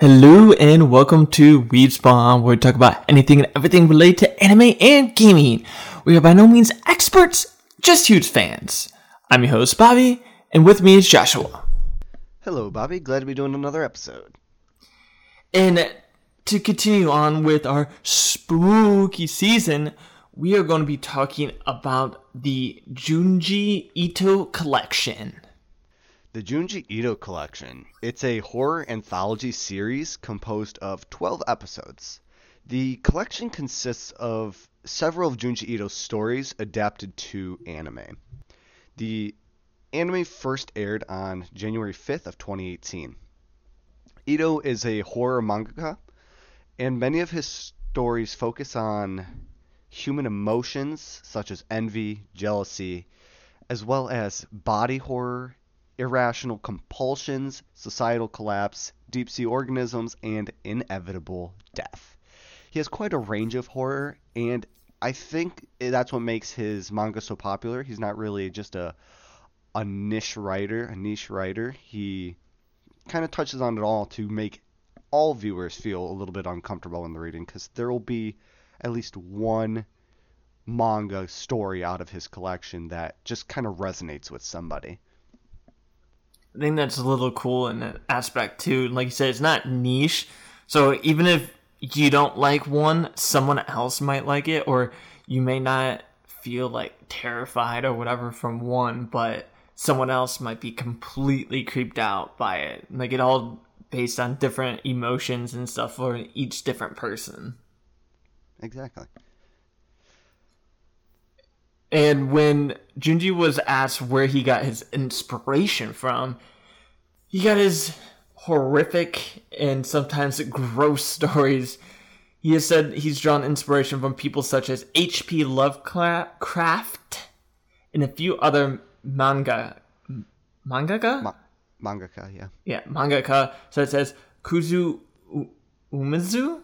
Hello and welcome to Weeb Spawn, where we talk about anything and everything related to anime and gaming. We are by no means experts, just huge fans. I'm your host Bobby, and with me is Joshua. Hello, Bobby. Glad to be doing another episode. And to continue on with our spooky season, we are going to be talking about the Junji Ito collection. The Junji Ito Collection. It's a horror anthology series composed of 12 episodes. The collection consists of several of Junji Ito's stories adapted to anime. The anime first aired on January 5th of 2018. Ito is a horror mangaka, and many of his stories focus on human emotions such as envy, jealousy, as well as body horror irrational compulsions, societal collapse, deep sea organisms, and inevitable death. He has quite a range of horror, and I think that's what makes his manga so popular. He's not really just a a niche writer, a niche writer. He kind of touches on it all to make all viewers feel a little bit uncomfortable in the reading because there will be at least one manga story out of his collection that just kind of resonates with somebody. I think that's a little cool in that aspect too. Like you said, it's not niche. So even if you don't like one, someone else might like it, or you may not feel like terrified or whatever from one, but someone else might be completely creeped out by it. Like it all based on different emotions and stuff for each different person. Exactly. And when Junji was asked where he got his inspiration from, he got his horrific and sometimes gross stories. He has said he's drawn inspiration from people such as H.P. Lovecraft and a few other manga mangaka Ma- mangaka, yeah. Yeah, mangaka such as Kazuo Umezu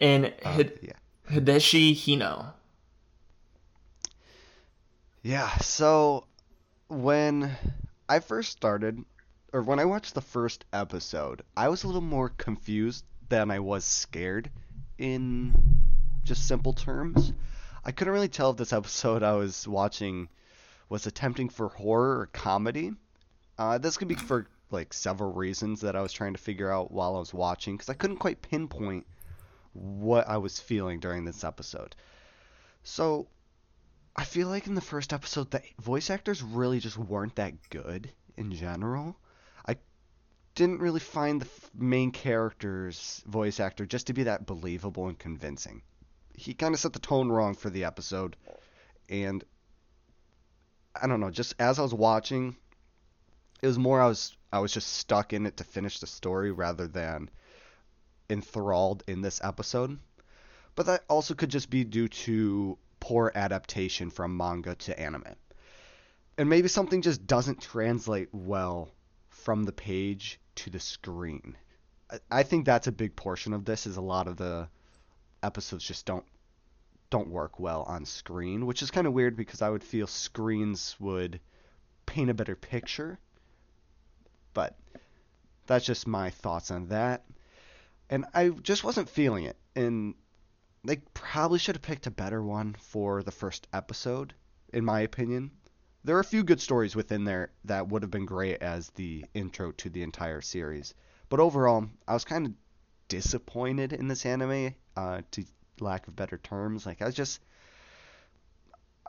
and uh, yeah. Hideshi Hino. Yeah, so when I first started, or when I watched the first episode, I was a little more confused than I was scared in just simple terms. I couldn't really tell if this episode I was watching was attempting for horror or comedy. Uh, this could be for like several reasons that I was trying to figure out while I was watching because I couldn't quite pinpoint what I was feeling during this episode. So I feel like in the first episode, the voice actors really just weren't that good in general. I didn't really find the main character's voice actor just to be that believable and convincing. He kind of set the tone wrong for the episode, and I don't know. Just as I was watching, it was more I was I was just stuck in it to finish the story rather than enthralled in this episode. But that also could just be due to poor adaptation from manga to anime. And maybe something just doesn't translate well from the page to the screen. I think that's a big portion of this is a lot of the episodes just don't don't work well on screen, which is kind of weird because I would feel screens would paint a better picture. But that's just my thoughts on that. And I just wasn't feeling it. And they probably should have picked a better one for the first episode, in my opinion. There are a few good stories within there that would have been great as the intro to the entire series. But overall, I was kind of disappointed in this anime, uh, to lack of better terms. Like, I was just.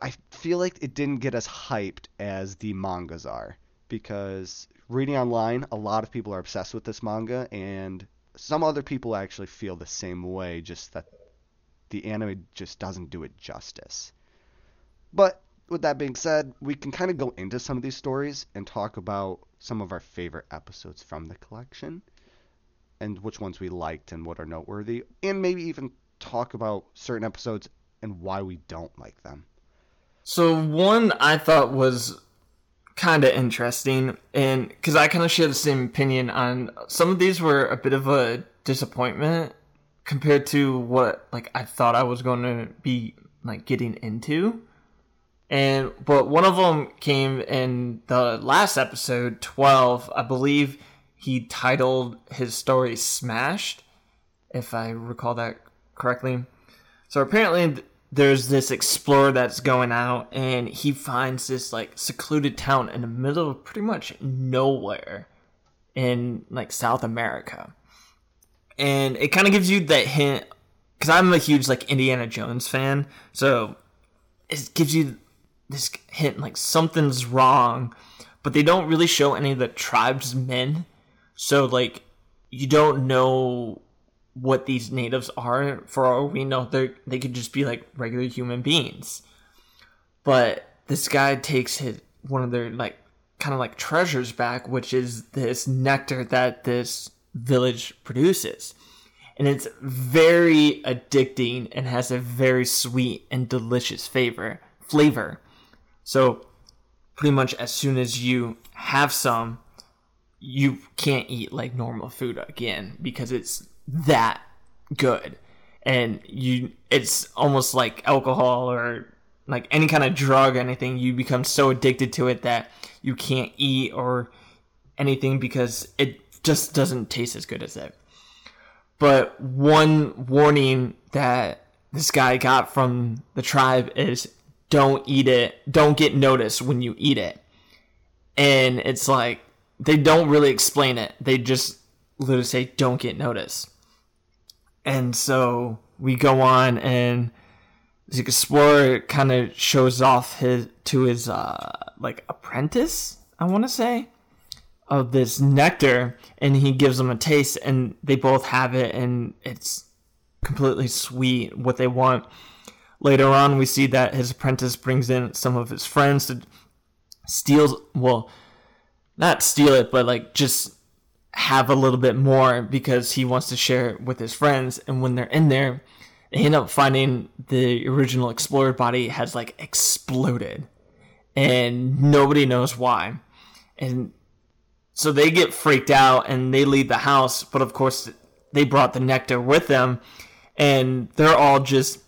I feel like it didn't get as hyped as the mangas are. Because reading online, a lot of people are obsessed with this manga, and some other people actually feel the same way, just that the anime just doesn't do it justice. But with that being said, we can kind of go into some of these stories and talk about some of our favorite episodes from the collection and which ones we liked and what are noteworthy, and maybe even talk about certain episodes and why we don't like them. So, one I thought was kind of interesting, and because I kind of share the same opinion on some of these were a bit of a disappointment compared to what like I thought I was going to be like getting into. And but one of them came in the last episode 12, I believe he titled his story Smashed, if I recall that correctly. So apparently, there's this explorer that's going out, and he finds this like secluded town in the middle of pretty much nowhere in like South America. And it kind of gives you that hint because I'm a huge like Indiana Jones fan, so it gives you this hint like something's wrong, but they don't really show any of the tribesmen, so like you don't know what these natives are. For all we know, they they could just be like regular human beings, but this guy takes his one of their like kind of like treasures back, which is this nectar that this village produces. And it's very addicting and has a very sweet and delicious flavor flavor. So pretty much as soon as you have some, you can't eat like normal food again because it's that good. And you it's almost like alcohol or like any kind of drug anything you become so addicted to it that you can't eat or anything because it just doesn't taste as good as it. But one warning that this guy got from the tribe is don't eat it. Don't get noticed when you eat it. And it's like they don't really explain it. They just literally say don't get noticed. And so we go on and the explorer kind of shows off his to his uh like apprentice i want to say of this nectar and he gives them a taste and they both have it and it's completely sweet what they want. Later on we see that his apprentice brings in some of his friends to steal well not steal it but like just have a little bit more because he wants to share it with his friends and when they're in there they end up finding the original explorer body has like exploded and nobody knows why. And so they get freaked out and they leave the house but of course they brought the nectar with them and they're all just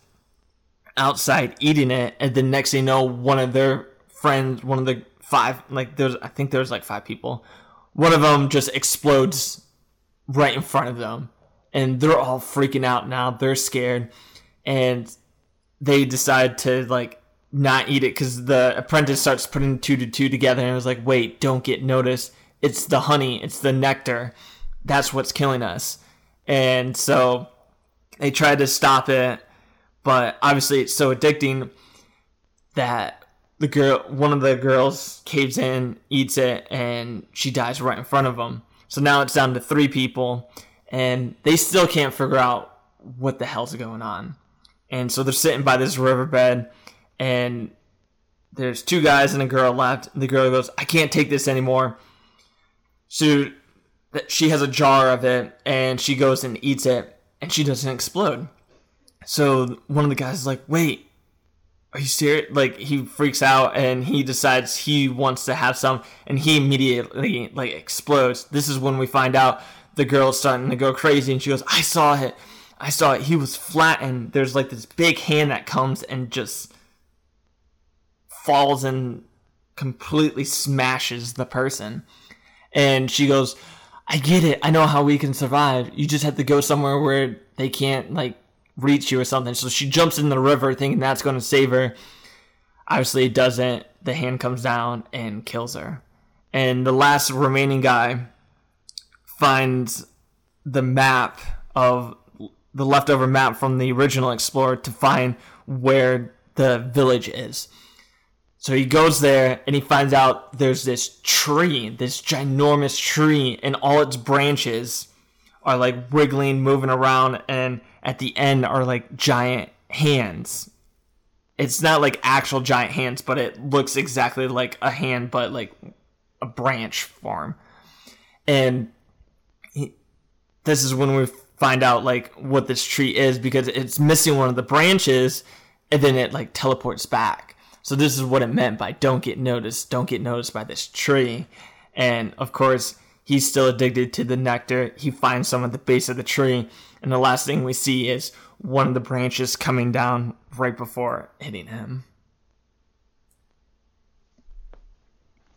outside eating it and the next thing you know one of their friends one of the five like there's i think there's like five people one of them just explodes right in front of them and they're all freaking out now. They're scared, and they decide to like not eat it because the apprentice starts putting two to two together and was like, "Wait, don't get noticed. It's the honey. It's the nectar. That's what's killing us." And so they try to stop it, but obviously it's so addicting that the girl, one of the girls, caves in, eats it, and she dies right in front of them. So now it's down to three people, and they still can't figure out what the hell's going on. And so they're sitting by this riverbed, and there's two guys and a girl left. The girl goes, "I can't take this anymore." So she has a jar of it, and she goes and eats it, and she doesn't explode. So one of the guys is like, "Wait, are you serious?" Like he freaks out, and he decides he wants to have some, and he immediately like explodes. This is when we find out the girl's starting to go crazy and she goes, I saw it. I saw it. He was flat and There's like this big hand that comes and just falls and completely smashes the person. And she goes, I get it. I know how we can survive. You just have to go somewhere where they can't like reach you or something. So she jumps in the river thinking that's going to save her. Obviously, it doesn't. The hand comes down and kills her. And the last remaining guy finds the map of the leftover map from the original explorer to find where the village is. So he goes there and he finds out there's this tree, this ginormous tree, and all its branches are like wiggling, moving around, and at the end are like giant hands. It's not like actual giant hands, but it looks exactly like a hand, but like a branch form. And this is when we find out like what this tree is because it's missing one of the branches and then it like teleports back. So this is what it meant by don't get noticed, don't get noticed by this tree. And of course, he's still addicted to the nectar. He finds some at the base of the tree, and the last thing we see is one of the branches coming down right before hitting him.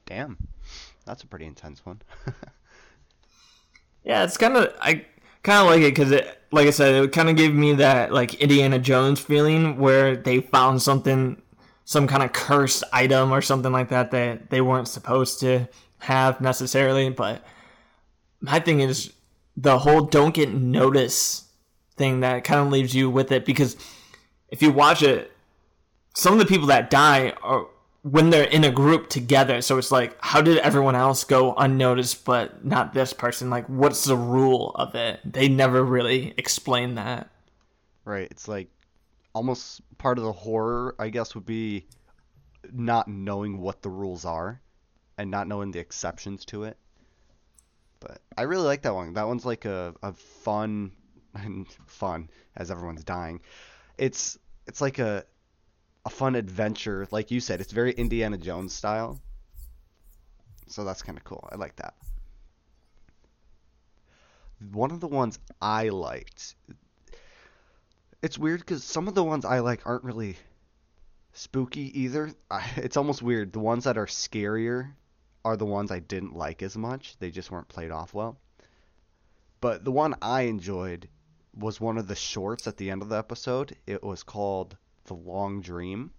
Damn. That's a pretty intense one. Yeah, it's kind of I kind of like it because it, like I said, it kind of gave me that like Indiana Jones feeling where they found something, some kind of cursed item or something like that that they weren't supposed to have necessarily. But my thing is the whole don't get noticed thing that kind of leaves you with it because if you watch it, some of the people that die are when they're in a group together. So it's like, how did everyone else go unnoticed, but not this person? Like, what's the rule of it? They never really explain that. Right. It's like almost part of the horror, I guess, would be not knowing what the rules are and not knowing the exceptions to it. But I really like that one. That one's like a, a fun and fun as everyone's dying. It's it's like a a fun adventure, like you said. It's very Indiana Jones style. So that's kind of cool. I like that. One of the ones I liked. It's weird because some of the ones I like aren't really spooky either. It's almost weird. The ones that are scarier are the ones I didn't like as much. They just weren't played off well. But the one I enjoyed was one of the shorts at the end of the episode. It was called The Long Dream.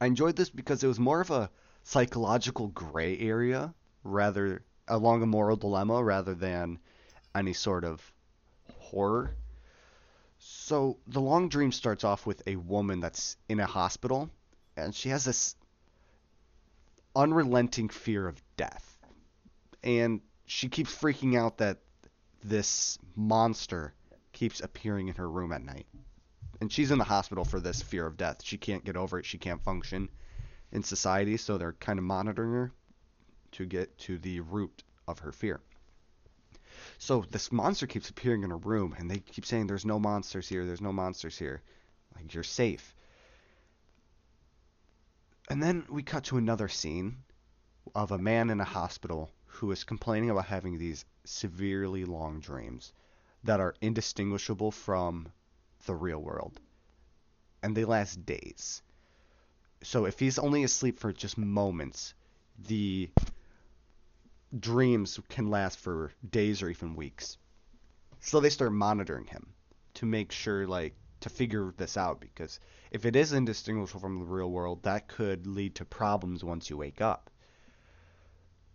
I enjoyed this because it was more of a psychological gray area rather along a moral dilemma rather than any sort of horror. So the long dream starts off with a woman that's in a hospital and she has this unrelenting fear of death. And she keeps freaking out that this monster keeps appearing in her room at night. And she's in the hospital for this fear of death. She can't get over it. She can't function in society, so they're kind of monitoring her to get to the root of her fear. So this monster keeps appearing in her room, and they keep saying, There's no monsters here, there's no monsters here. Like, you're safe. And then we cut to another scene of a man in a hospital who is complaining about having these severely long dreams that are indistinguishable from the real world. And they last days. So if he's only asleep for just moments, the dreams can last for days or even weeks. So they start monitoring him to make sure, like, to figure this out because if it is indistinguishable from the real world, that could lead to problems once you wake up.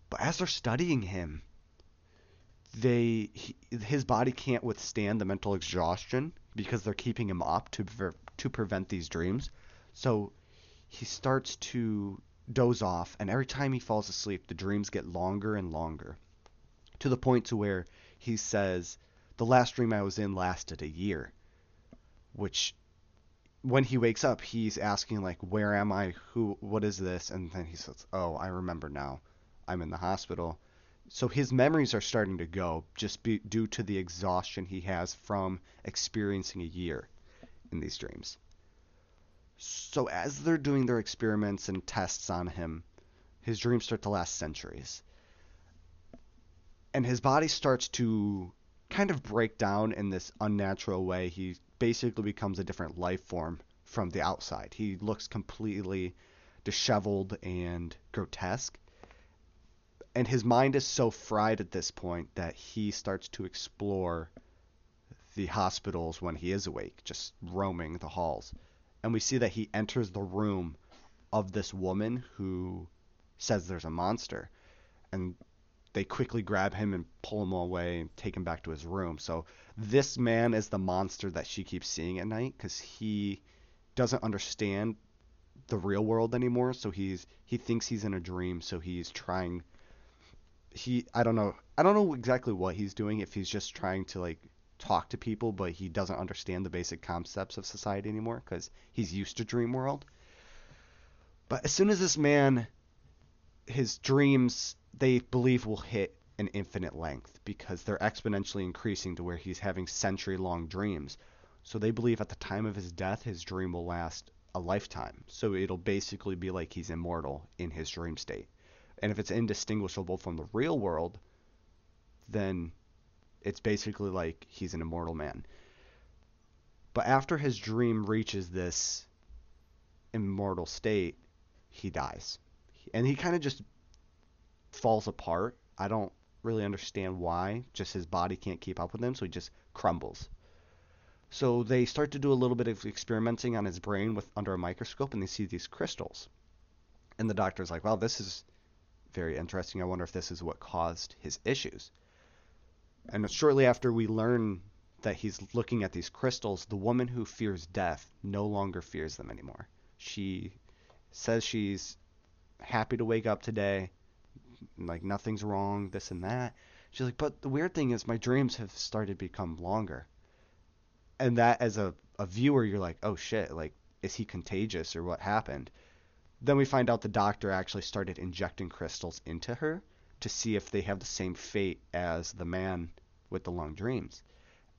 But as they're studying him, they he, his body can't withstand the mental exhaustion because they're keeping him up to to prevent these dreams. So he starts to doze off, and every time he falls asleep, the dreams get longer and longer, to the point to where he says, "The last dream I was in lasted a year," which when he wakes up, he's asking like, "Where am I? Who? What is this?" And then he says, "Oh, I remember now. I'm in the hospital." So his memories are starting to go just be, due to the exhaustion he has from experiencing a year in these dreams. So as they're doing their experiments and tests on him, his dreams start to last centuries. And his body starts to kind of break down in this unnatural way. He basically becomes a different life form from the outside. He looks completely disheveled and grotesque and his mind is so fried at this point that he starts to explore the hospitals when he is awake, just roaming the halls. And we see that he enters the room of this woman who says there's a monster. And they quickly grab him and pull him away and take him back to his room. So this man is the monster that she keeps seeing at night because he doesn't understand the real world anymore. So he's he thinks he's in a dream. So he's trying he I don't know I don't know exactly what he's doing if he's just trying to like talk to people but he doesn't understand the basic concepts of society anymore because he's used to dream world. But as soon as this man his dreams they believe will hit an infinite length because they're exponentially increasing to where he's having century long dreams. So they believe at the time of his death his dream will last a lifetime. So it'll basically be like he's immortal in his dream state. And if it's indistinguishable from the real world, then it's basically like he's an immortal man. But after his dream reaches this immortal state, he dies. And he kind of just falls apart. I don't really understand why. Just his body can't keep up with him, so he just crumbles. So they start to do a little bit of experimenting on his brain with under a microscope, and they see these crystals. And the doctor's like, "Well, this is very interesting. I wonder if this is what caused his issues." And shortly after we learn that he's looking at these crystals, the woman who fears death no longer fears them anymore. She says she's happy to wake up today, like nothing's wrong, this and that. She's like, but the weird thing is my dreams have started to become longer. And that as a, a viewer, you're like, oh shit, like, is he contagious or what happened? Then we find out the doctor actually started injecting crystals into her to see if they have the same fate as the man with the long dreams.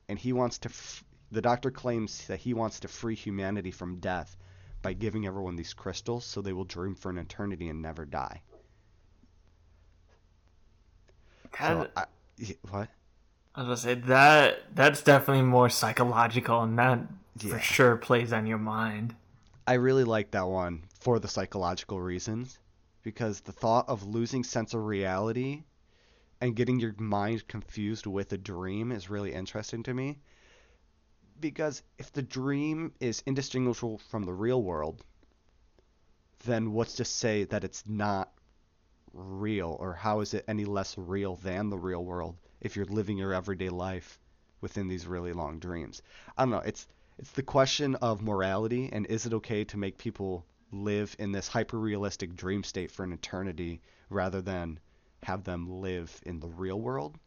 And he wants to, f- the doctor claims that he wants to free humanity from death by giving everyone these crystals so they will dream for an eternity and never die. So, I, what? I was gonna say that that's definitely more psychological, and that Yeah. for sure plays on your mind. I really like that one for the psychological reasons because the thought of losing sense of reality and getting your mind confused with a dream is really interesting to me. Because if the dream is indistinguishable from the real world, then what's to say that it's not real or how is it any less real than the real world if you're living your everyday life within these really long dreams? I don't know, it's it's the question of morality and is it okay to make people live in this hyper realistic dream state for an eternity rather than have them live in the real world?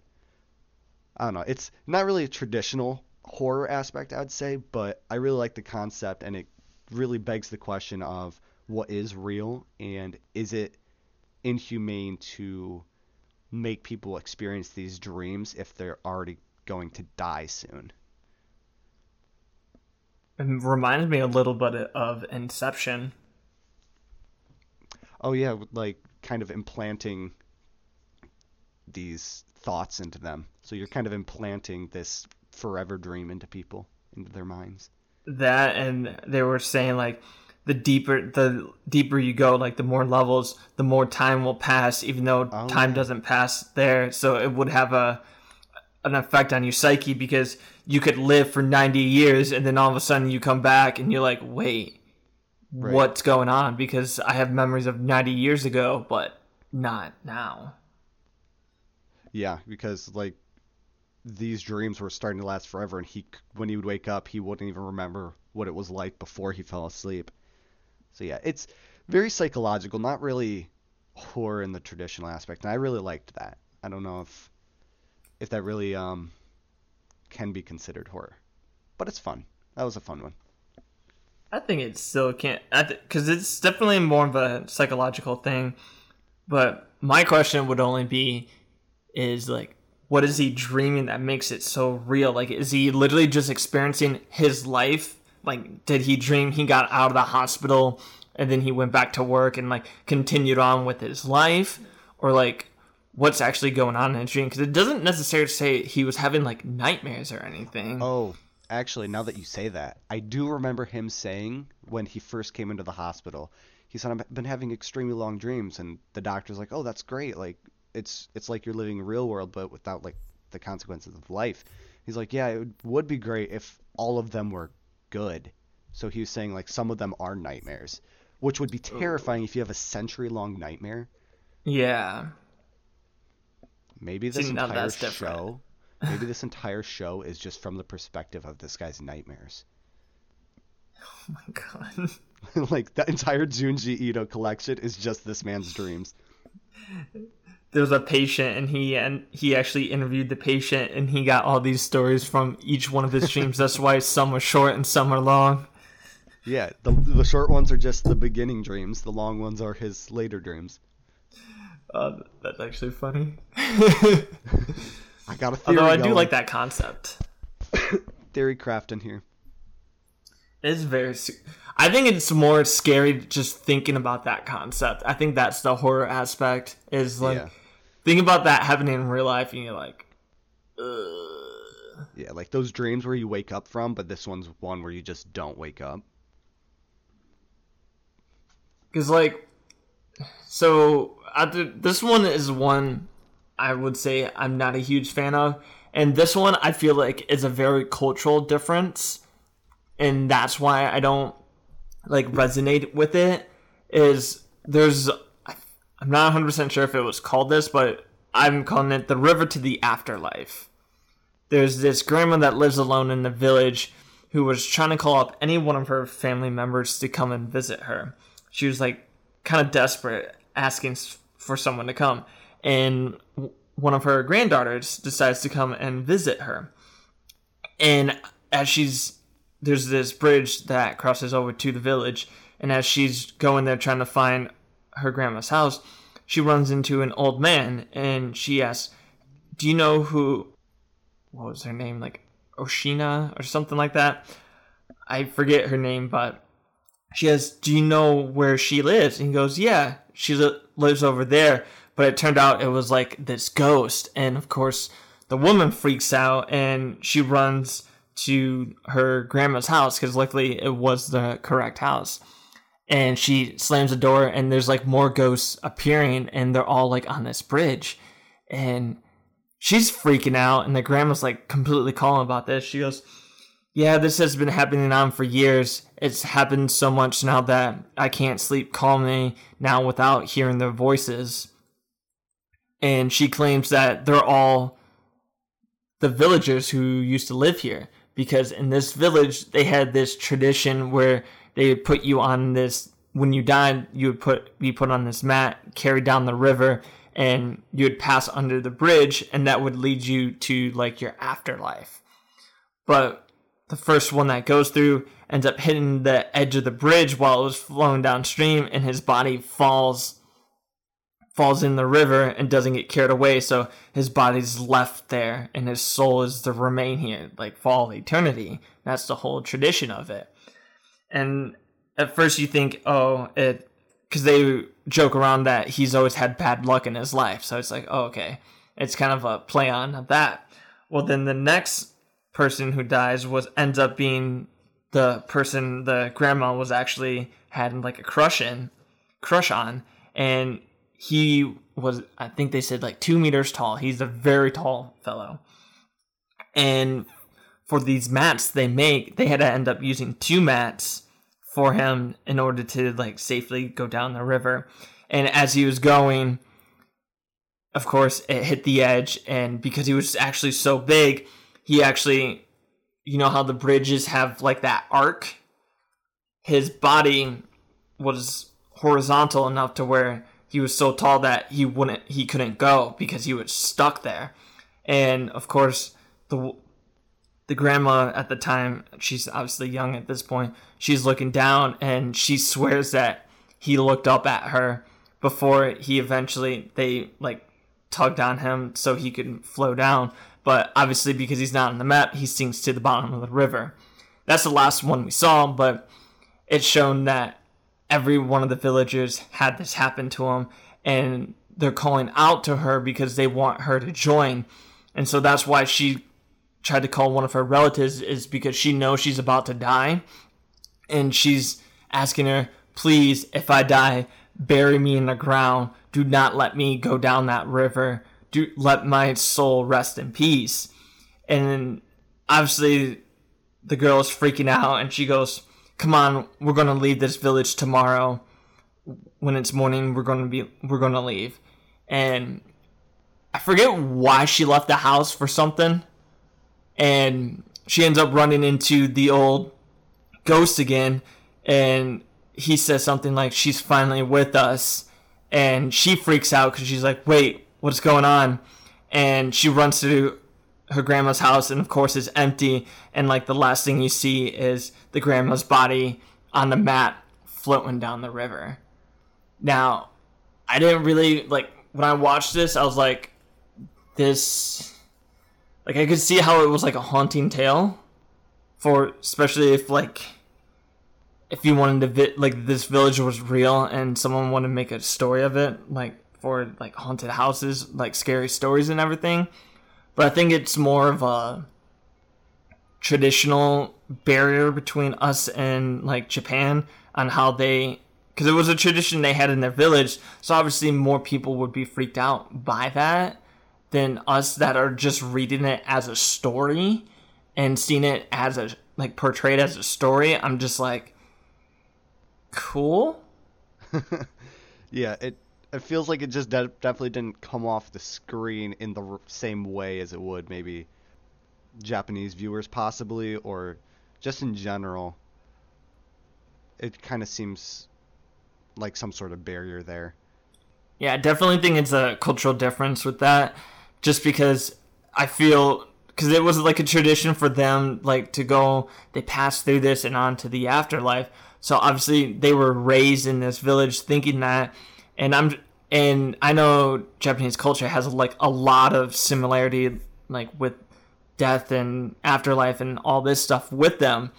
I don't know. It's not really a traditional horror aspect, I'd say, but I really like the concept and it really begs the question of what is real and is it inhumane to make people experience these dreams if they're already going to die soon? It reminds me a little bit of Inception. Oh yeah, like kind of implanting these thoughts into them. So you're kind of implanting this forever dream into people, into their minds. That and they were saying like the deeper the deeper you go, like the more levels, the more time will pass, even though Oh, time yeah. doesn't pass there. So it would have a an effect on your psyche because you could live for 90 years and then all of a sudden you come back and you're like, wait, Right. what's going on? Because I have memories of 90 years ago, but not now. Yeah, because like these dreams were starting to last forever, and he when he would wake up, he wouldn't even remember what it was like before he fell asleep. So yeah, it's very psychological, not really horror in the traditional aspect, and I really liked that. I don't know if if that really um can be considered horror, but it's fun. That was a fun one. I think it still can't, because it's definitely more of a psychological thing. But my question would only be, is like, what is he dreaming that makes it so real? Like, is he literally just experiencing his life? Like, did he dream he got out of the hospital and then he went back to work and like continued on with his life, or like, what's actually going on in his dream? Because it doesn't necessarily say he was having like nightmares or anything. Oh, actually, now that you say that, I do remember him saying when he first came into the hospital, he said, "I've been having extremely long dreams," and the doctor's like, "Oh, that's great. Like, it's it's like you're living real world, but without like the consequences of life." He's like, "Yeah, it would, be great if all of them were good." So he was saying like some of them are nightmares, which would be terrifying if you have a century-long nightmare. Yeah. Maybe this See, entire that's different. show, maybe this entire show is just from the perspective of this guy's nightmares. Oh my god. like the entire Junji Ito collection is just this man's dreams. there was a patient and he and he actually interviewed the patient and he got all these stories from each one of his dreams that's why some are short and some are long Yeah, the the short ones are just the beginning dreams. The long ones are his later dreams. uh, that's actually funny I got a theory. although i do like that concept theory crafting here. it's very I think it's more scary just thinking about that concept i think that's the horror aspect is like yeah, think about that happening in real life and you're like Ugh. yeah, like those dreams where you wake up from, but this one's one where you just don't wake up. Because like, so I th- this one is one I would say I'm not a huge fan of. And this one I feel like is a very cultural difference. And that's why I don't like resonate with it is there's I'm not 100% sure if it was called this, but I'm calling it the river to the afterlife. There's this grandma that lives alone in the village who was trying to call up any one of her family members to come and visit her. She was like kind of desperate, asking for someone to come. And one of her granddaughters decides to come and visit her. And as she's there's this bridge that crosses over to the village, and as she's going there trying to find her grandma's house, she runs into an old man and she asks, Do you know who what was her name? Like Oshina or something like that. I forget her name, but she has, Do you know where she lives? And he goes, Yeah, she li- lives over there. But it turned out it was like this ghost. And of course, the woman freaks out and she runs to her grandma's house because luckily it was the correct house. And she slams the door, and there's like more ghosts appearing, and they're all like on this bridge. And she's freaking out, and the grandma's like completely calm about this. She goes, Yeah, this has been happening on for years. It's happened so much now that I can't sleep calmly now without hearing their voices. And she claims that they're all the villagers who used to live here. Because in this village they had this tradition where they would put you on this when you died you would put be put on this mat carried down the river and you would pass under the bridge and that would lead you to like your afterlife. But the first one that goes through ends up hitting the edge of the bridge while it was flowing downstream and his body falls falls in the river and doesn't get carried away so his body's left there and his soul is to remain here like for all eternity. That's the whole tradition of it. And at first you think oh it because they joke around that he's always had bad luck in his life so it's like oh okay it's kind of a play on that. Well then the next person who dies was ends up being the person the grandma was actually had like a crush in crush on and he was I think they said like two meters tall. He's a very tall fellow. And for these mats they make, they had to end up using two mats for him in order to like safely go down the river. And as he was going, of course, it hit the edge, and because he was actually so big, he actually, you know how the bridges have like that arc. His body was horizontal enough to where he was so tall that he wouldn't he couldn't go because he was stuck there. And of course the the grandma at the time she's obviously young at this point she's looking down and she swears that he looked up at her before he eventually they like tugged on him so he could flow down. But obviously because he's not on the map he sinks to the bottom of the river. That's the last one we saw but it's shown that every one of the villagers had this happen to them and they're calling out to her because they want her to join. And so that's why she tried to call one of her relatives is because she knows she's about to die. And she's asking her please if i die bury me in the ground. Do not let me go down that river. Do let my soul rest in peace. And obviously the girl is freaking out and she goes come on, we're going to leave this village tomorrow. When it's morning, we're going to be we're going to leave. And I forget why she left the house for something. And she ends up running into the old ghost again and he says something like she's finally with us and she freaks out cuz she's like, "Wait, what's going on?" And she runs to her grandma's house and of course is empty. And like the last thing you see is the grandma's body on the mat floating down the river. Now i didn't really like when i watched this i was like this like i could see how it was like a haunting tale for especially if like if you wanted to vi- like this village was real and someone wanted to make a story of it like for like haunted houses like scary stories and everything but I think it's more of a traditional barrier between us and like Japan on how they because it was a tradition they had in their village so obviously more people would be freaked out by that than us that are just reading it as a story and seeing it as a like portrayed as a story. I'm just like, cool. yeah, it it feels like it just de- definitely didn't come off the screen in the r- same way as it would maybe Japanese viewers possibly or just in general. It kind of seems like some sort of barrier there. Yeah, I definitely think it's a cultural difference with that just because I feel because it was like a tradition for them like to go they pass through this and on to the afterlife so obviously they were raised in this village thinking that and i'm and i know japanese culture has like a lot of similarity like with death and afterlife and all this stuff with them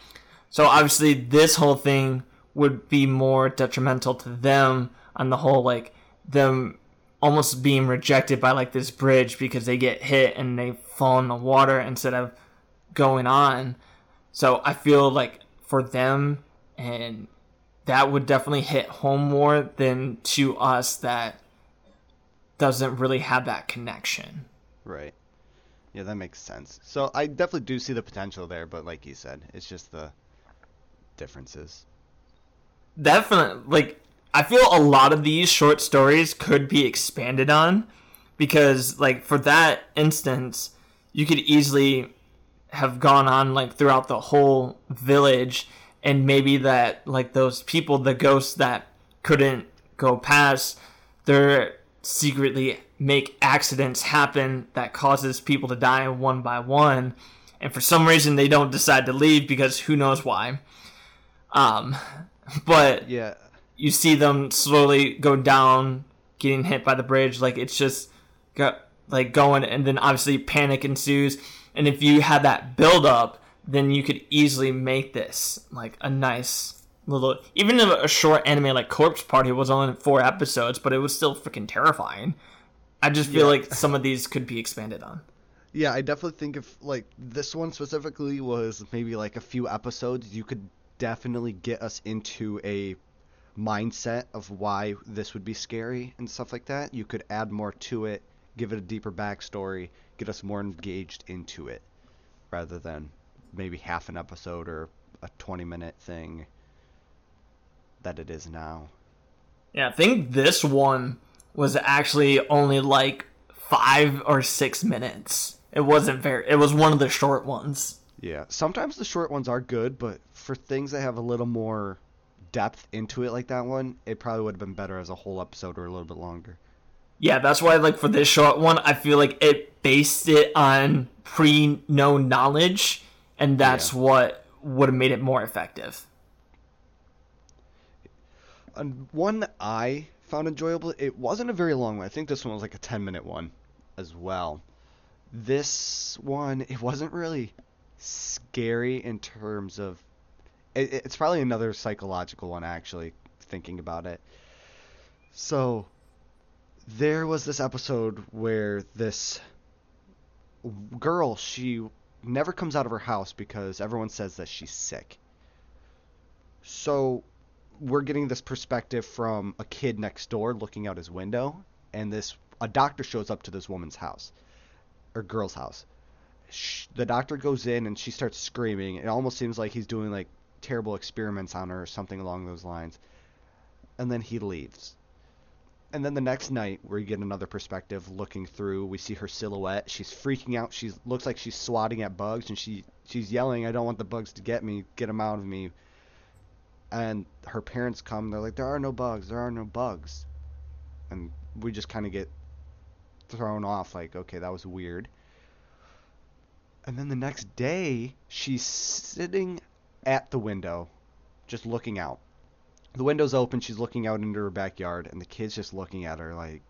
so obviously this whole thing would be more detrimental to them on the whole like them almost being rejected by like this bridge because they get hit and they fall in the water instead of going on. So I feel like for them and that would definitely hit home more than to us that doesn't really have that connection. Right. Yeah, that makes sense. So I definitely do see the potential there, but like you said, it's just the differences. Definitely like I feel a lot of these short stories could be expanded on because like for that instance you could easily have gone on like throughout the whole village and maybe that like those people the ghosts that couldn't go past they're secretly make accidents happen that causes people to die one by one and for some reason they don't decide to leave because who knows why um but yeah you see them slowly go down, getting hit by the bridge. Like it's just got like going, and then obviously panic ensues. And if you had that build up, then you could easily make this like a nice little. Even a short anime like Corpse Party was only four episodes, but it was still freaking terrifying. I just feel yeah. like some of these could be expanded on. Yeah, I definitely think if like this one specifically was maybe like a few episodes, you could definitely get us into a mindset of why this would be scary and stuff like that. You could add more to it, give it a deeper backstory, get us more engaged into it, rather than maybe half an episode or a 20 minute thing that it is now. Yeah, I think this one was actually only like five or six minutes. It wasn't very. It was one of the short ones. Yeah, sometimes the short ones are good, but for things that have a little more depth into it like that one, it probably would have been better as a whole episode or a little bit longer. Yeah, that's why like for this short one, I feel like it based it on pre-known knowledge, and that's yeah. what would have made it more effective. And one I found enjoyable, it wasn't a very long one. I think this one was like a 10 minute one as well. This one, it wasn't really scary in terms of it, it's probably another psychological one actually thinking about it so there was this episode where this girl she never comes out of her house because everyone says that she's sick so we're getting this perspective from a kid next door looking out his window and this a doctor shows up to this woman's house or girl's house the doctor goes in and she starts screaming it almost seems like he's doing like terrible experiments on her or something along those lines. And then he leaves. And then the next night, we get another perspective looking through. We see her silhouette. She's freaking out. She looks like she's swatting at bugs, and she she's yelling, "I don't want the bugs to get me. Get them out of me." And her parents come. They're like, "There are no bugs. There are no bugs." And we just kind of get thrown off, like, "Okay, that was weird." And then the next day, she's sitting at the window, just looking out. The window's open. She's looking out into her backyard, and the kid's just looking at her like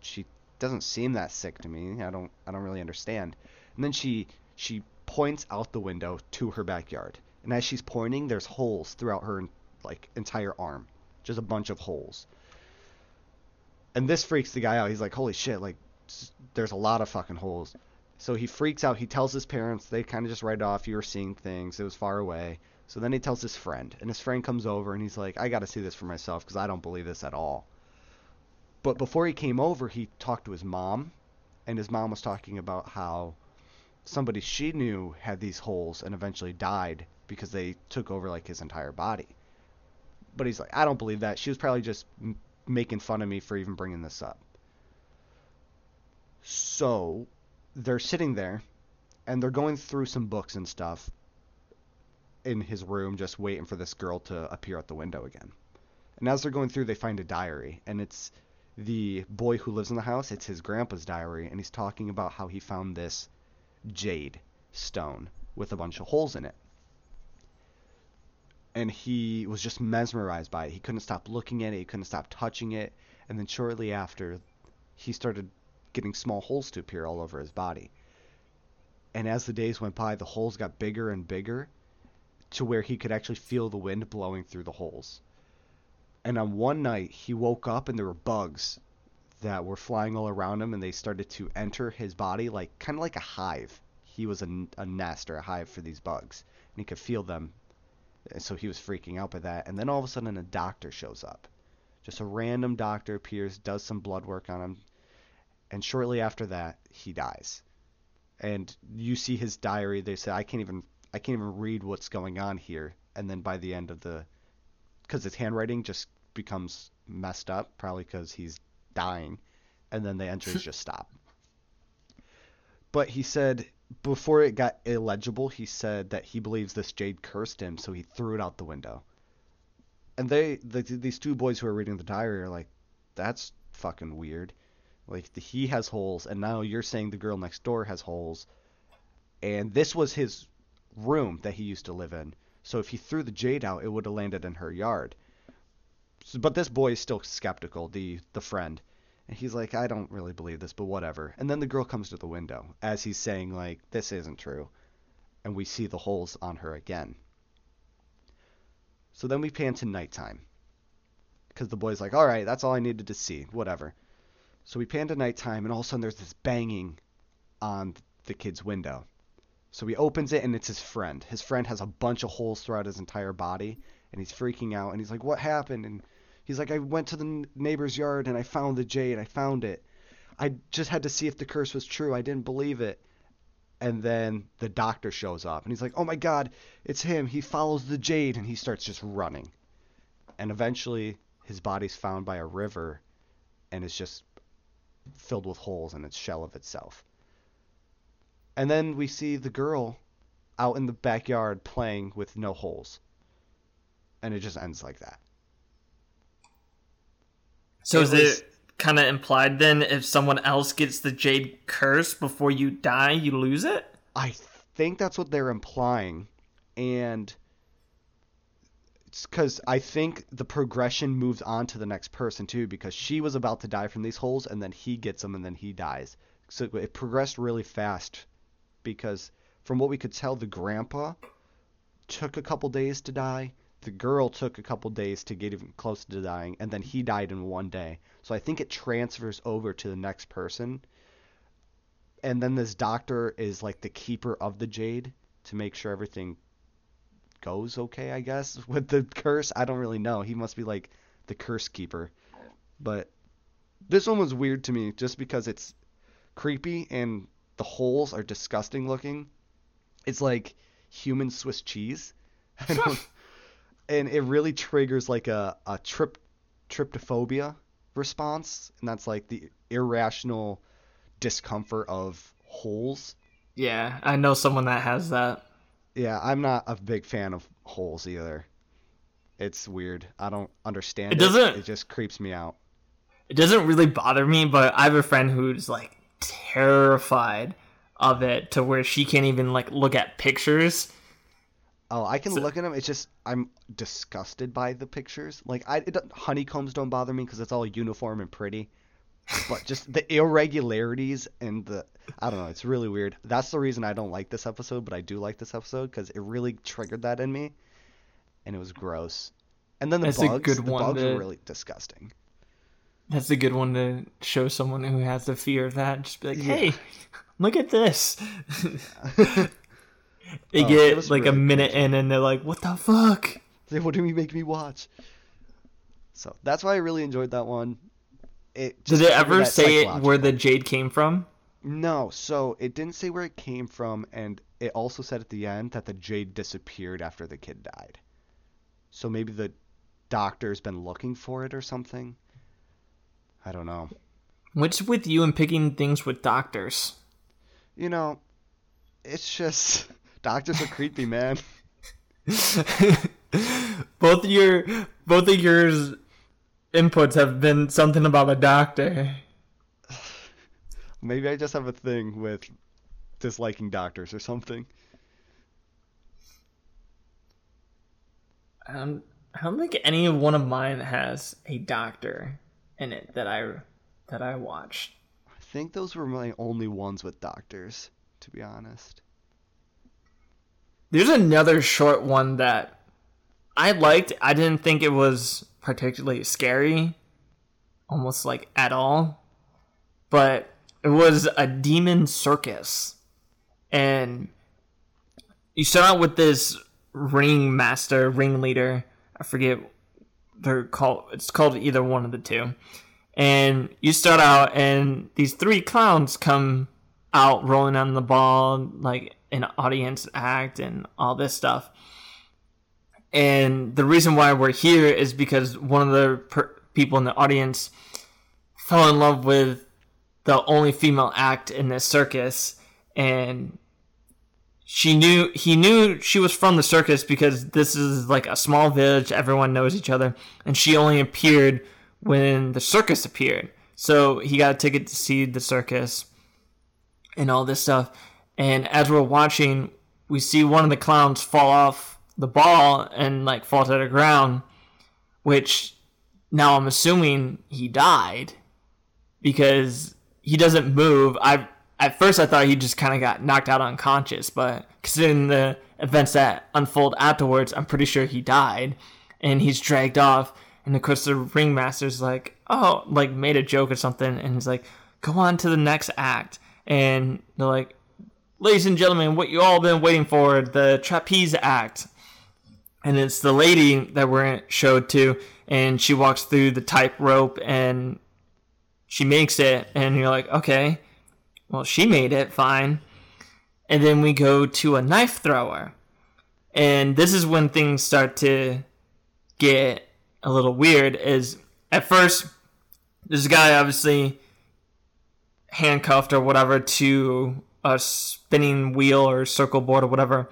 she doesn't seem that sick to me. I don't I don't really understand. And then she she points out the window to her backyard, and as she's pointing, there's holes throughout her like entire arm, just a bunch of holes. And this freaks the guy out. He's like, "Holy shit! Like, there's a lot of fucking holes." So he freaks out. He tells his parents. They kind of just write off. You were seeing things. It was far away. So then he tells his friend, and his friend comes over and he's like, "I got to see this for myself because I don't believe this at all." But before he came over, he talked to his mom, and his mom was talking about how somebody she knew had these holes and eventually died because they took over like his entire body. But he's like, I don't believe that. She was probably just m- making fun of me for even bringing this up. So they're sitting there and they're going through some books and stuff in his room, just waiting for this girl to appear at the window again. And as they're going through, they find a diary, and it's the boy who lives in the house. It's his grandpa's diary, and he's talking about how he found this jade stone with a bunch of holes in it. And he was just mesmerized by it. He couldn't stop looking at it, he couldn't stop touching it. And then shortly after, he started getting small holes to appear all over his body. And as the days went by, the holes got bigger and bigger to where he could actually feel the wind blowing through the holes. And on one night, he woke up and there were bugs that were flying all around him and they started to enter his body like kind of like a hive. He was a, a nest or a hive for these bugs and he could feel them. And so he was freaking out by that. And then all of a sudden, a doctor shows up. Just a random doctor appears, does some blood work on him, and shortly after that, he dies. And you see his diary. They say, "I can't even, I can't even read what's going on here." And then by the end of the, because his handwriting just becomes messed up, probably because he's dying, and then the entries just stop. But he said before it got illegible, he said that he believes this jade cursed him, so he threw it out the window. And they, the, these two boys who are reading the diary, are like, "That's fucking weird." Like the, he has holes, and now you're saying the girl next door has holes, and this was his room that he used to live in. So if he threw the jade out, it would have landed in her yard. So, but this boy is still skeptical, the the friend, and he's like, I don't really believe this, but whatever. And then the girl comes to the window as he's saying like, this isn't true, and we see the holes on her again. So then we pan to nighttime, because the boy's like, all right, that's all I needed to see, whatever. So we pan to nighttime, and all of a sudden there's this banging on the kid's window. So he opens it, and it's his friend. His friend has a bunch of holes throughout his entire body, and he's freaking out. And he's like, "What happened?" And he's like, "I went to the neighbor's yard, and I found the jade. I found it. I just had to see if the curse was true. I didn't believe it." And then the doctor shows up, and he's like, "Oh my God, it's him! He follows the jade, and he starts just running." And eventually, his body's found by a river, and it's just filled with holes in its shell of itself. And then we see the girl out in the backyard playing with no holes. And it just ends like that. So It is was- it kind of implied then if someone else gets the jade curse before you die, you lose it? I think that's what they're implying. And it's because I think the progression moves on to the next person too, because she was about to die from these holes, and then he gets them, and then he dies. So it progressed really fast because from what we could tell, the grandpa took a couple days to die. The girl took a couple days to get even close to dying, and then he died in one day. So I think it transfers over to the next person. And then this doctor is like the keeper of the jade to make sure everything goes okay, I guess, with the curse. I don't really know. He must be like the curse keeper. But this one was weird to me just because it's creepy and the holes are disgusting looking. It's like human Swiss cheese. And it really triggers like a, a trip trypophobia response, and that's like the irrational discomfort of holes. Yeah, I know someone that has that. Yeah, I'm not a big fan of holes either. It's weird. I don't understand It it. doesn't- It just creeps me out. It doesn't really bother me, but I have a friend who's like terrified of it to where she can't even like look at pictures. Oh, I can So- look at them. It's just I'm disgusted by the pictures. Like I, it, don't- honeycombs don't bother me because it's all uniform and pretty, but just the irregularities and the I don't know. It's really weird. That's the reason I don't like this episode, but I do like this episode because it really triggered that in me, and it was gross. And then the bugs, the bugs to- were really disgusting. That's a good one to show someone who has the fear of that. Just be like, Yeah. hey, look at this. they Oh, get like a really minute in and they're like, what the fuck? Like, what do you make me watch? So that's why I really enjoyed that one. It Did it ever say it where the jade came from? No, so it didn't say where it came from, and it also said at the end that the jade disappeared after the kid died. So maybe the doctor's been looking for it or something. I don't know. What's with you and picking things with doctors? You know, it's just doctors are creepy, man. both your both of your inputs have been something about a doctor. Maybe I just have a thing with disliking doctors or something. Um, I don't think any one of mine has a doctor in it that I that I watched. I think those were my only ones with doctors, to be honest. There's another short one that I liked. I didn't think it was particularly scary, almost like at all. But it was a demon circus. And you start out with this ring master, ringleader. I forget they're called it's called either one of the two. And you start out and these three clowns come out rolling on the ball like an audience act and all this stuff. And the reason why we're here is because one of the per- people in the audience fell in love with the only female act in this circus and she knew he knew she was from the circus because this is like a small village. Everyone knows each other. And she only appeared when the circus appeared. So he got a ticket to see the circus and all this stuff. And as we're watching we see one of the clowns fall off the ball and like fall to the ground which now i'm assuming he died because he doesn't move. I at first I thought he just kind of got knocked out unconscious, but considering the events that unfold afterwards, I'm pretty sure he died, and he's dragged off. And of course, the ringmaster's like, "Oh, like made a joke or something," and he's like, "Go on to the next act." And they're like, "Ladies and gentlemen, what you all been waiting for, the trapeze act." And it's the lady that we're showed to, and she walks through the tightrope, and she makes it, and you're like, "Okay." Well, she made it fine. And then we go to a knife thrower. And this is when things start to get a little weird is at first this guy obviously handcuffed or whatever to a spinning wheel or circle board or whatever.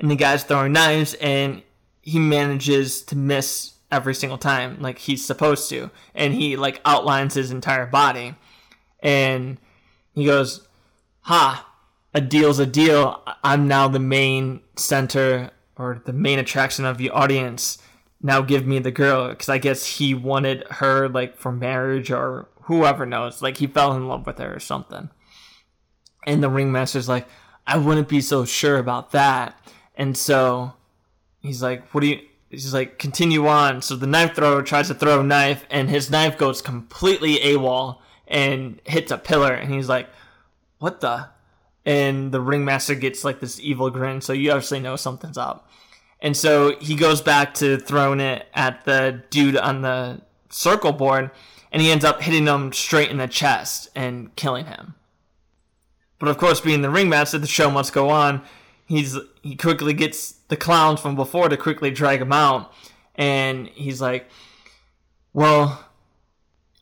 And the guy's throwing knives and he manages to miss every single time like he's supposed to. And he like outlines his entire body. And he goes, "Ha, a deal's a deal. I'm now the main center or the main attraction of the audience. Now give me the girl." Because I guess he wanted her like for marriage or whoever knows. Like he fell in love with her or something. And the ringmaster's like, "I wouldn't be so sure about that." And so he's like, "What do you?" He's like, "Continue on." So the knife thrower tries to throw a knife, and his knife goes completely AWOL and hits a pillar and he's like what the? And the ringmaster gets like this evil grin so you obviously know something's up. And so he goes back to throwing it at the dude on the circle board and he ends up hitting him straight in the chest and killing him. But of course being the ringmaster the show must go on. He's he quickly gets the clowns from before to quickly drag him out and he's like well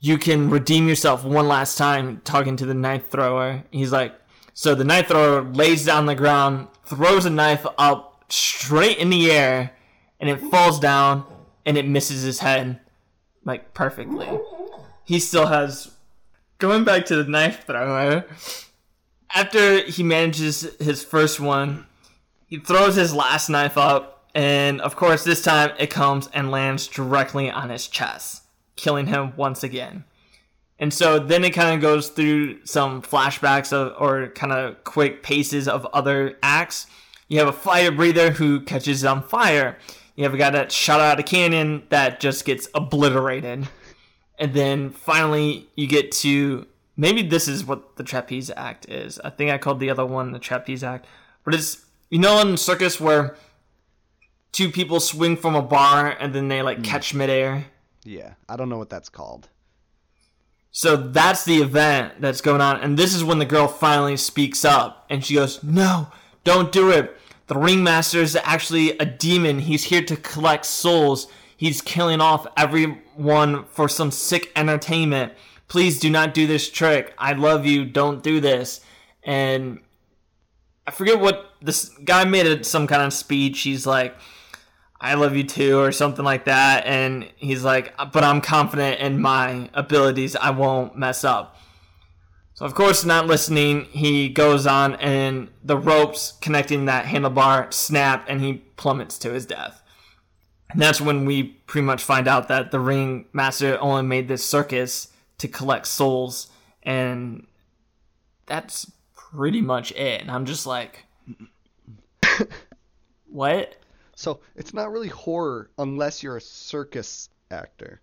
you can redeem yourself one last time talking to the knife thrower. He's like, so the knife thrower lays down the ground, throws a knife up straight in the air, and it falls down and it misses his head like perfectly. He still has. Going back to the knife thrower, after he manages his first one, he throws his last knife up, and of course, this time it comes and lands directly on his chest killing him once again. And so then it kind of goes through some flashbacks of, or kind of quick paces of other acts. You have a fire breather who catches on fire. You have a guy that shot out a cannon that just gets obliterated. And then finally you get to maybe this is what the trapeze act is. I think I called the other one the trapeze act. But it's you know in circus where two people swing from a bar and then they like hmm. catch midair. Yeah, I don't know what that's called. So that's the event that's going on. And this is when the girl finally speaks up and she goes, No, don't do it. The ringmaster is actually a demon. He's here to collect souls. He's killing off everyone for some sick entertainment. Please do not do this trick. I love you. Don't do this. And I forget what this guy made it some kind of speech. He's like, I love you too, or something like that. And he's like, but I'm confident in my abilities. I won't mess up. So, of course, not listening, he goes on, and the ropes connecting that handlebar snap, and he plummets to his death. And that's when we pretty much find out that the ring master only made this circus to collect souls, and that's pretty much it. And I'm just like, what? So it's not really horror unless you're a circus actor,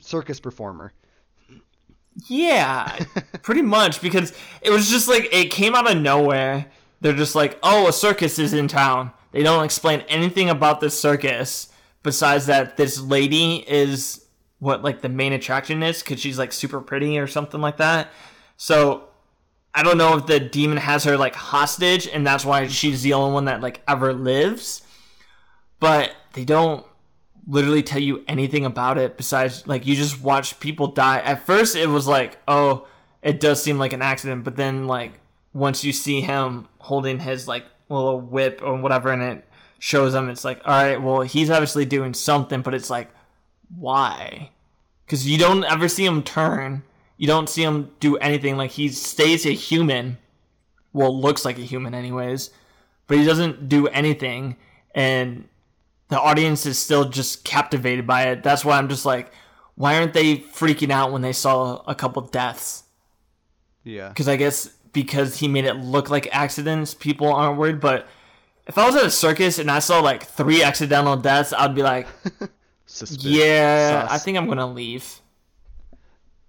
circus performer. Yeah, pretty much because it was just like it came out of nowhere. They're just like, "Oh, a circus is in town." They don't explain anything about this circus besides that this lady is what like the main attraction is cuz she's like super pretty or something like that. So, I don't know if the demon has her like hostage and that's why she's the only one that like ever lives. But they don't literally tell you anything about it besides like you just watch people die. At first it was like, oh, it does seem like an accident, but then like once you see him holding his like little whip or whatever and it shows him it's like, all right, well, he's obviously doing something, but it's like why? Cuz you don't ever see him turn. You don't see him do anything like he stays a human. Well, looks like a human anyways, but he doesn't do anything and the audience is still just captivated by it. That's why I'm just like, why aren't they freaking out when they saw a couple deaths? Yeah. Because I guess because he made it look like accidents, people aren't worried. But if I was at a circus and I saw like three accidental deaths, I'd be like, yeah, Sus. I think I'm gonna leave.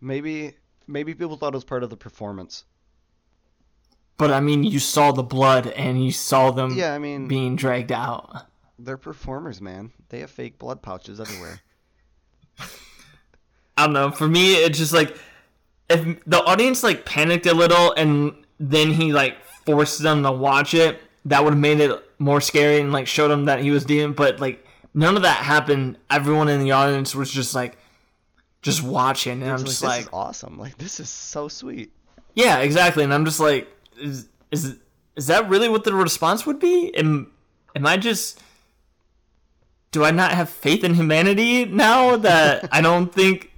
maybe maybe people thought it was part of the performance. But I mean, you saw the blood and you saw them Yeah, I mean being dragged out. They're performers, man. They have fake blood pouches everywhere. I don't know. For me, it's just like if the audience like panicked a little and then he like forced them to watch it, that would have made it more scary and like showed them that he was demon. But like none of that happened. Everyone in the audience was just like just watching, and I'm It's just like, like, is awesome. Like this is so sweet. yeah, exactly. And I'm just like, is is is that really what the response would be? Am am I just do I not have faith in humanity now that I don't think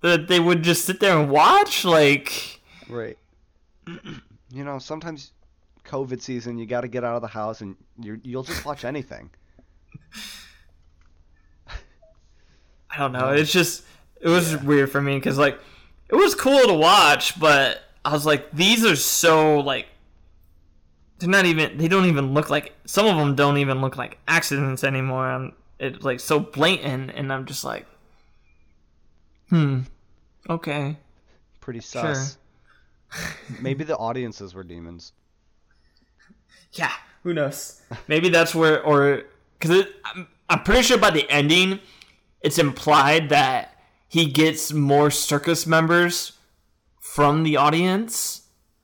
that they would just sit there and watch? Like, Right. you know, sometimes COVID season, you got to get out of the house, and you you'll just watch anything. I don't know. It's just it was weird for me because like it was cool to watch, but I was like, these are so like they're not even they don't even look like some of them don't even look like accidents anymore. I'm it's like so blatant, and I'm just like, hmm, okay. Pretty sus. Maybe the audiences were demons. Yeah, who knows? Maybe that's where, or because I'm, I'm pretty sure by the ending, it's implied that he gets more circus members from the audience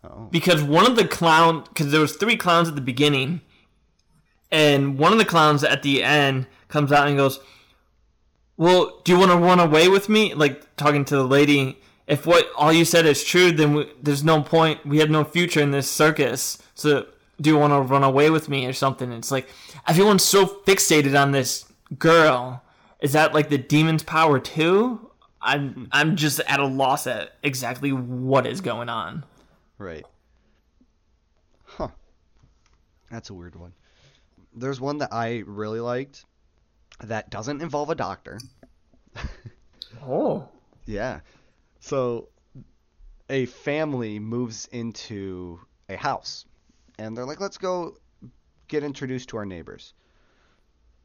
Oh. because one of the clown because there was three clowns at the beginning, and one of the clowns at the end comes out and goes, "Well, do you want to run away with me?" Like talking to the lady. If what all you said is true, then we, there's no point. We have no future in this circus. So, do you want to run away with me or something? It's like everyone's so fixated on this girl. Is that like the demon's power too? I'm I'm just at a loss at exactly what is going on. Right. Huh. That's a weird one. There's one that I really liked that doesn't involve a doctor. Oh. Yeah. So a family moves into a house and they're like, let's go get introduced to our neighbors.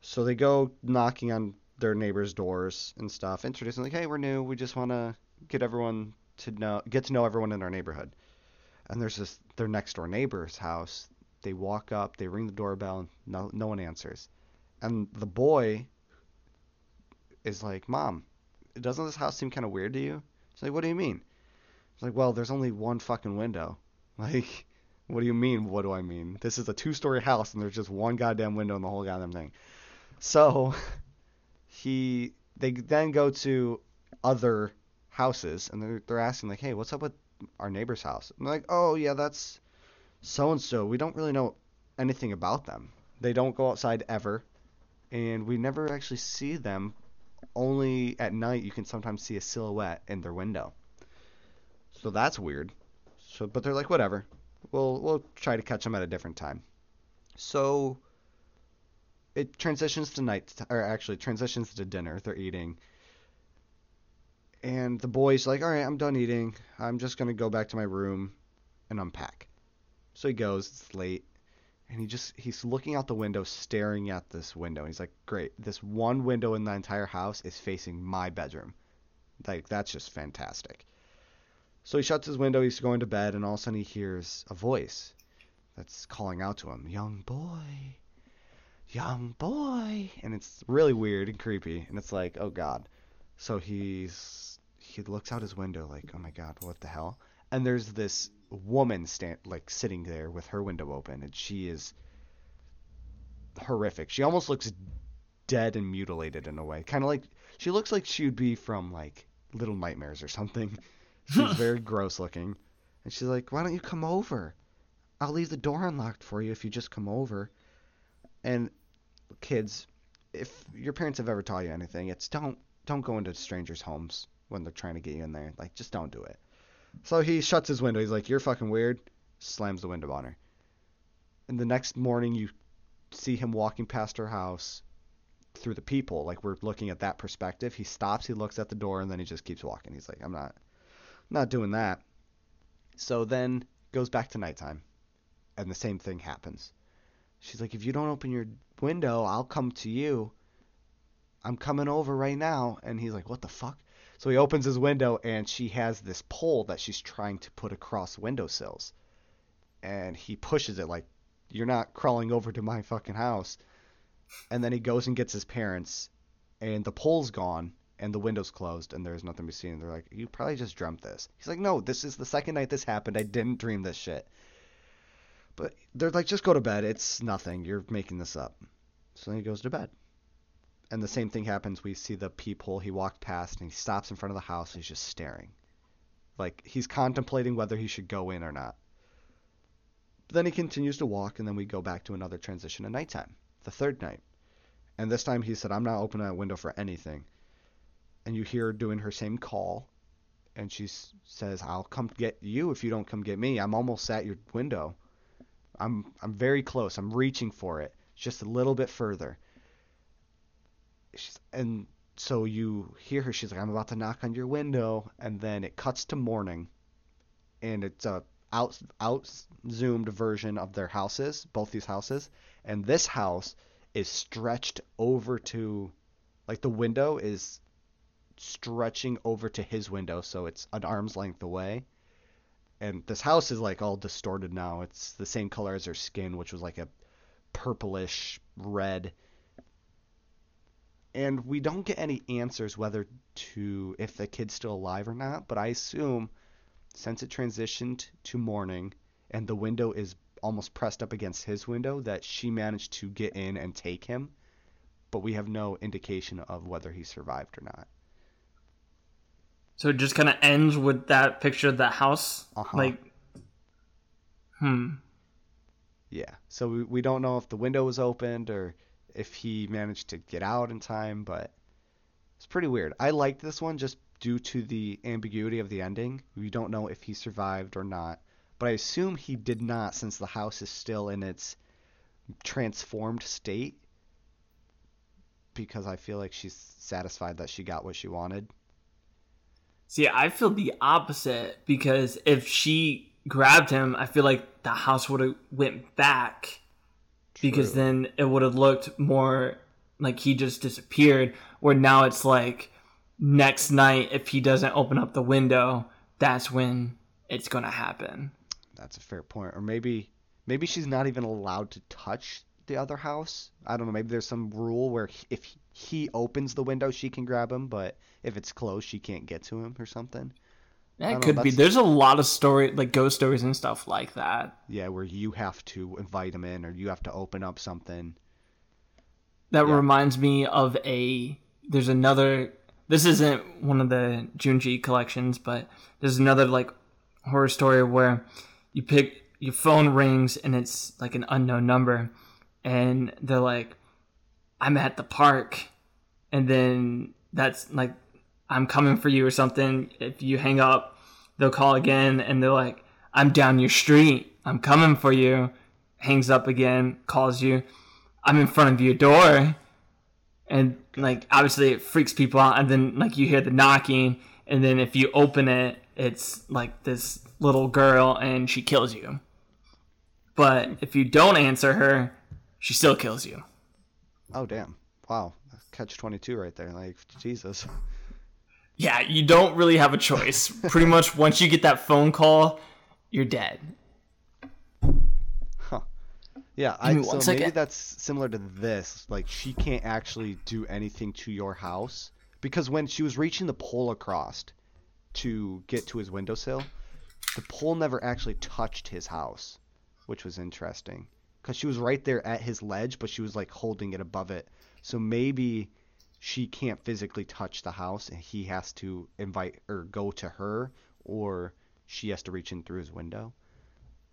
So they go knocking on their neighbors' doors and stuff, introducing like, hey, we're new. We just want to get everyone to know, get to know everyone in our neighborhood. And there's this their next door neighbor's house. They walk up, they ring the doorbell, and no no one answers. And the boy is like, "Mom, doesn't this house seem kind of weird to you?" She's like, "What do you mean?" It's like, well, there's only one fucking window. Like, what do you mean? What do I mean? This is a two-story house, and there's just one goddamn window in the whole goddamn thing. So, he they then go to other houses, and they're they're asking like, hey, what's up with our neighbor's house? And they're like, oh yeah, that's so and so. We don't really know anything about them. They don't go outside ever, and we never actually see them. Only at night you can sometimes see a silhouette in their window. So that's weird. So, but they're like, whatever. We'll we'll try to catch them at a different time. So it transitions to night, or actually transitions to dinner. They're eating, and the boy's like, "All right, I'm done eating. I'm just gonna go back to my room and unpack." So he goes. It's late, and he just he's looking out the window, staring at this window. and He's like, "Great, this one window in the entire house is facing my bedroom. Like that's just fantastic." So he shuts his window. He's going to bed, and all of a sudden he hears a voice that's calling out to him, "Young boy." young boy and it's really weird and creepy and it's like oh god so he's he looks out his window like oh my god what the hell and there's this woman stand like sitting there with her window open and she is horrific. She almost looks dead and mutilated in a way. Kind of like she looks like she would be from like little nightmares or something. She's very gross looking. And she's like why don't you come over? I'll leave the door unlocked for you if you just come over. And kids, if your parents have ever taught you anything, it's don't don't go into strangers' homes when they're trying to get you in there. Like just don't do it. So he shuts his window. He's like, "You're fucking weird." Slams the window on her. And the next morning, you see him walking past her house through the people. Like we're looking at that perspective. He stops. He looks at the door, and then he just keeps walking. He's like, "I'm not, not doing that." So then goes back to nighttime, and the same thing happens. She's like, "If you don't open your window, I'll come to you. I'm coming over right now. And he's like, What the fuck? So he opens his window and she has this pole that she's trying to put across windowsills. And he pushes it like, You're not crawling over to my fucking house. And then he goes and gets his parents, and the pole's gone, and the window's closed, and there's nothing to be seen. They're like, You probably just dreamt this. He's like, No, this is the second night this happened. I didn't dream this shit. But they're like, just go to bed. It's nothing. You're making this up. So then he goes to bed. And the same thing happens. We see the peephole. He walked past and he stops in front of the house. He's just staring. Like he's contemplating whether he should go in or not. But then he continues to walk, and then we go back to another transition at nighttime, the third night. And this time he said, I'm not opening that window for anything. And you hear her doing her same call. And she says, I'll come get you if you don't come get me. I'm almost at your window. I'm I'm very close. I'm reaching for it, just a little bit further. She's, and so you hear her. She's like, "I'm about to knock on your window," and then it cuts to morning, and it's a out out zoomed version of their houses, both these houses, and this house is stretched over to, like the window is stretching over to his window, so it's an arm's length away and this house is like all distorted now. It's the same color as her skin, which was like a purplish red. And we don't get any answers whether to if the kid's still alive or not, but I assume since it transitioned to morning and the window is almost pressed up against his window that she managed to get in and take him, but we have no indication of whether he survived or not. So it just kind of ends with that picture of the house. Uh-huh. Like, hmm. Yeah. So we, we don't know if the window was opened or if he managed to get out in time, but it's pretty weird. I liked this one just due to the ambiguity of the ending. We don't know if he survived or not, but I assume he did not since the house is still in its transformed state because I feel like she's satisfied that she got what she wanted. See, I feel the opposite because if she grabbed him, I feel like the house would have went back True. because then it would have looked more like he just disappeared. Where now it's like next night, if he doesn't open up the window, that's when it's gonna happen. That's a fair point. Or maybe maybe she's not even allowed to touch the other house. I don't know. Maybe there's some rule where if he opens the window, she can grab him, but if it's closed, she can't get to him or something. That could know, be. There's a lot of story, like ghost stories and stuff like that. Yeah, where you have to invite them in or you have to open up something. That Yeah. reminds me of a. There's another. This isn't one of the Junji collections, but there's another like horror story where you pick your phone rings and it's like an unknown number, and they're like, "I'm at the park," and then that's like, "I'm coming for you" or something. If you hang up, they'll call again, and they're like, "I'm down your street. I'm coming for you." Hangs up again, calls you. I'm in front of your door. And like obviously it freaks people out and then like you hear the knocking and then if you open it it's like this little girl and she kills you. But if you don't answer her, she still kills you. Oh damn! Wow, catch twenty two right there. Like Jesus. Yeah, you don't really have a choice. Pretty much once you get that phone call, you're dead. Yeah, I, so one maybe that's similar to this. Like she can't actually do anything to your house because when she was reaching the pole across to get to his windowsill, the pole never actually touched his house, which was interesting because she was right there at his ledge, but she was like holding it above it. So maybe she can't physically touch the house, and he has to invite or go to her, or she has to reach in through his window.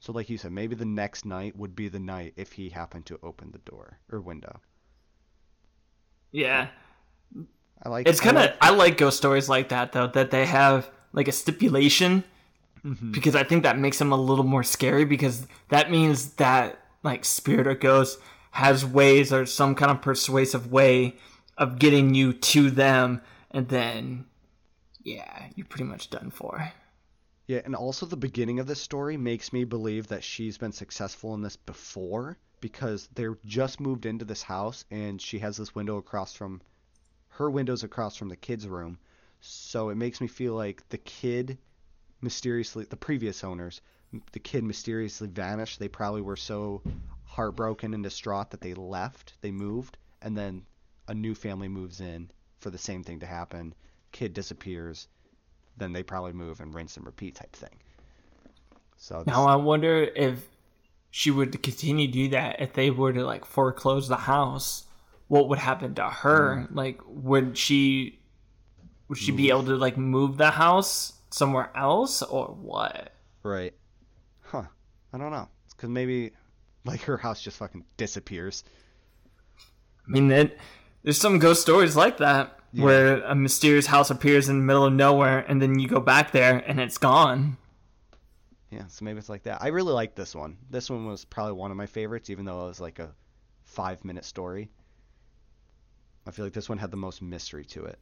So, like you said, maybe the next night would be the night if he happened to open the door or window. Yeah. I like. It's kind of like- I like ghost stories like that though that they have like a stipulation Mm-hmm. because I think that makes them a little more scary because that means that like spirit or ghost has ways or some kind of persuasive way of getting you to them and then yeah, you're pretty much done for. Yeah, and also the beginning of this story makes me believe that she's been successful in this before because they're just moved into this house and she has this window across from her windows across from the kid's room. So it makes me feel like the kid mysteriously the previous owners the kid mysteriously vanished. They probably were so heartbroken and distraught that they left, they moved, and then a new family moves in for the same thing to happen. Kid disappears, then they probably move and rinse and repeat type thing. So Now I wonder if she would continue to do that if they were to like foreclose the house. What would happen to her? Mm-hmm. Like, would she would she be mm-hmm. able to like move the house somewhere else or what? right, huh? I don't know. It's because maybe like her house just fucking disappears. I mean, that there's some ghost stories like that where a mysterious house appears in the middle of nowhere and then you go back there and it's gone. Yeah, so maybe it's like that. I really like this one. This one was probably one of my favorites, even though it was like a five minute story. I feel like this one had the most mystery to it.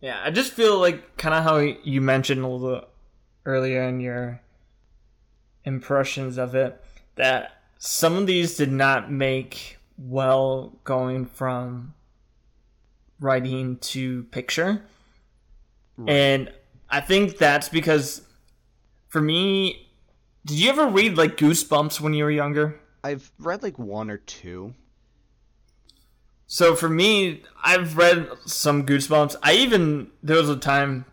Yeah, I just feel like kind of how you mentioned a little earlier in your impressions of it that some of these did not make well going from writing to picture. And I think that's because for me, did you ever read like Goosebumps when you were younger? I've read like one or two. So for me, I've read some Goosebumps. I even there was a time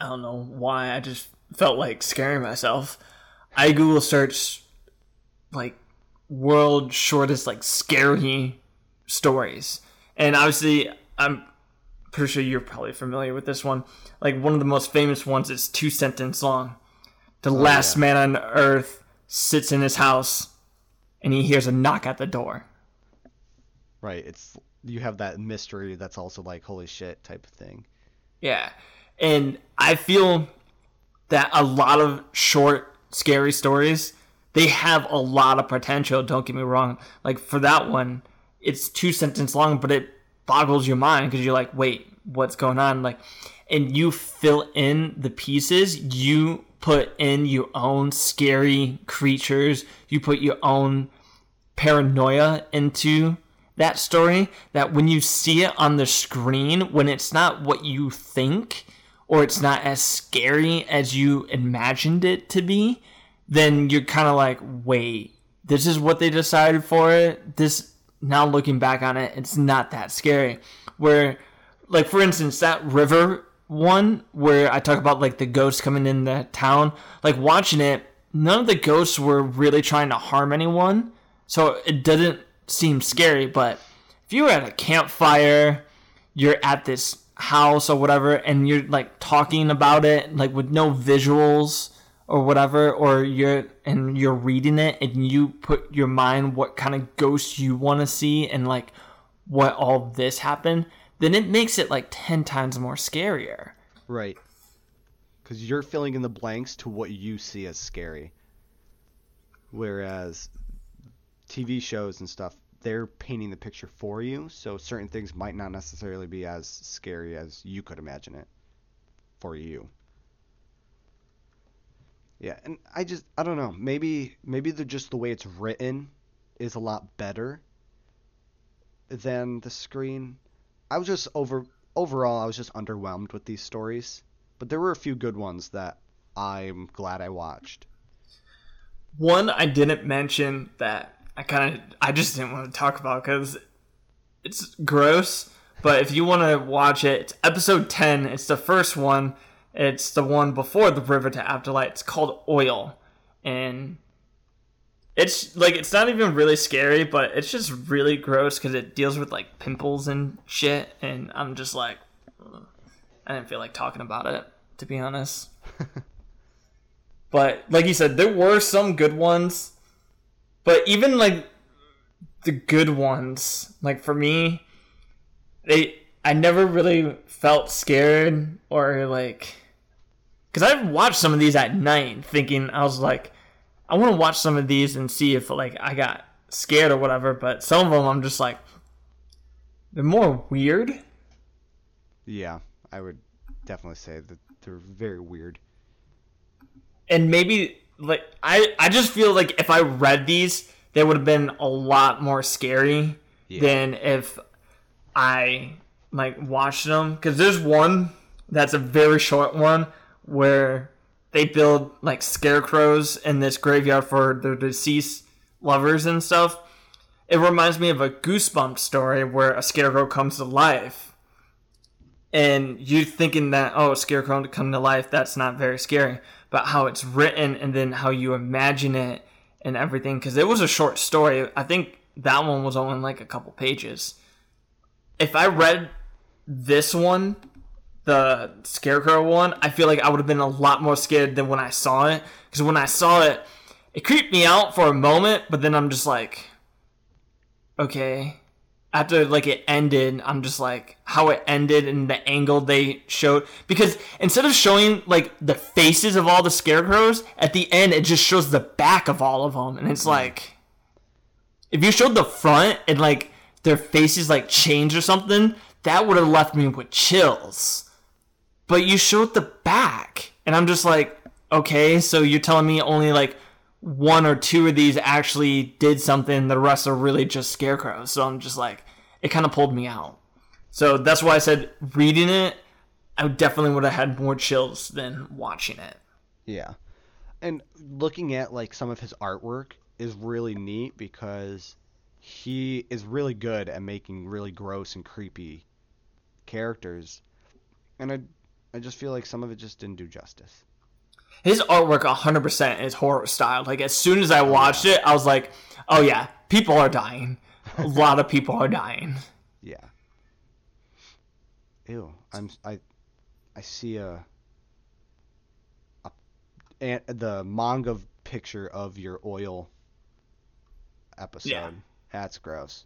I don't know why I just felt like scaring myself. I Google searched like world shortest like scary stories, and obviously I'm pretty sure you're probably familiar with this one. Like one of the most famous ones is two sentence long. The oh, last yeah. man on earth sits in his house, and he hears a knock at the door. Right. It's you have that mystery that's also like holy shit type of thing. Yeah. And I feel that a lot of short, scary stories, they have a lot of potential, don't get me wrong. Like for that one, it's two sentence long, but it boggles your mind because you're like, wait, what's going on? Like, and you fill in the pieces, you put in your own scary creatures, you put your own paranoia into that story that when you see it on the screen when it's not what you think or it's not as scary as you imagined it to be then you're kind of like wait this is what they decided for it this now looking back on it it's not that scary where like for instance that river one where I talk about like the ghosts coming in the town, like watching it, none of the ghosts were really trying to harm anyone, so it doesn't seem scary. But if you were at a campfire, you're at this house or whatever, and you're like talking about it, like with no visuals or whatever, or you're and you're reading it, and you put your mind what kind of ghosts you want to see, and like what all this happened, then it makes it like ten times more scarier. Right. Because you're filling in the blanks to what you see as scary. Whereas TV shows and stuff, they're painting the picture for you, so certain things might not necessarily be as scary as you could imagine it for you. Yeah, and I just I don't know. Maybe maybe the just the way it's written is a lot better than the screen. I was just over overall I was just underwhelmed with these stories, but there were a few good ones that I'm glad I watched. One I didn't mention that I kind of I just didn't want to talk about because it's gross. But if you want to watch it, it's episode ten. It's the first one. It's the one before the River to Afterlight. It's called Oil, and it's like it's not even really scary, but it's just really gross because it deals with like pimples and shit. And I'm just like, ugh. I didn't feel like talking about it to be honest. but like you said, there were some good ones, but even like the good ones, like for me, they I never really felt scared or like because I've watched some of these at night, thinking I was like, I want to watch some of these and see if like I got scared or whatever. But some of them I'm just like, they're more weird. Yeah, I would definitely say that they're very weird. and maybe like I I just feel like if I read these, they would have been a lot more scary Yeah. than if I like watched them. Because there's one that's a very short one where they build like scarecrows in this graveyard for their deceased lovers and stuff. It reminds me of a goosebump story where a scarecrow comes to life. And you thinking that oh scarecrow to come to life that's not very scary. But how it's written and then how you imagine it and everything because it was a short story. I think that one was only like a couple pages. If i read this one the scarecrow one i feel like i would have been a lot more scared than when i saw it. Because when i saw it it creeped me out for a moment but then i'm just like okay. After like it ended i'm just like how it ended and the angle they showed. Because instead of showing like the faces of all the scarecrows at the end it just shows the back of all of them and it's hmm. like if you showed the front and like their faces like change or something that would have left me with chills but you showed the back and i'm just like okay so you're telling me only like one or two of these actually did something the rest are really just scarecrows so i'm just like it kind of pulled me out so that's why i said reading it i definitely would have had more chills than watching it Yeah. And looking at like some of his artwork is really neat because he is really good at making really gross and creepy characters. And I I just feel like some of it just didn't do justice. his artwork 100% is horror style like as soon as i watched it i was like oh yeah people are dying a lot of people are dying Yeah. Ew. I'm I I see a, a and the manga picture of your oil episode. Yeah. That's gross.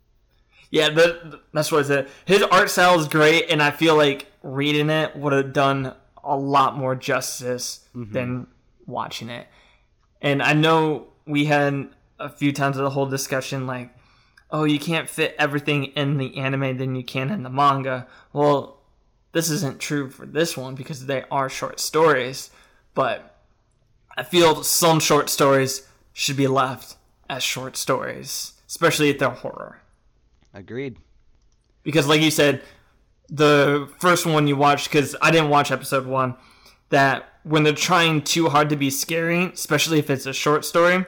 Yeah, that, that's what I said. His art style is great, and I feel like reading it would have done a lot more justice mm-hmm. than watching it. And I know we had a few times of the whole discussion like, oh, you can't fit everything in the anime than you can in the manga. Well, this isn't true for this one because they are short stories, but I feel some short stories should be left as short stories, especially if they're horror Agreed. because like you said the first one you watched because i didn't watch episode one that when they're trying too hard to be scary especially if it's a short story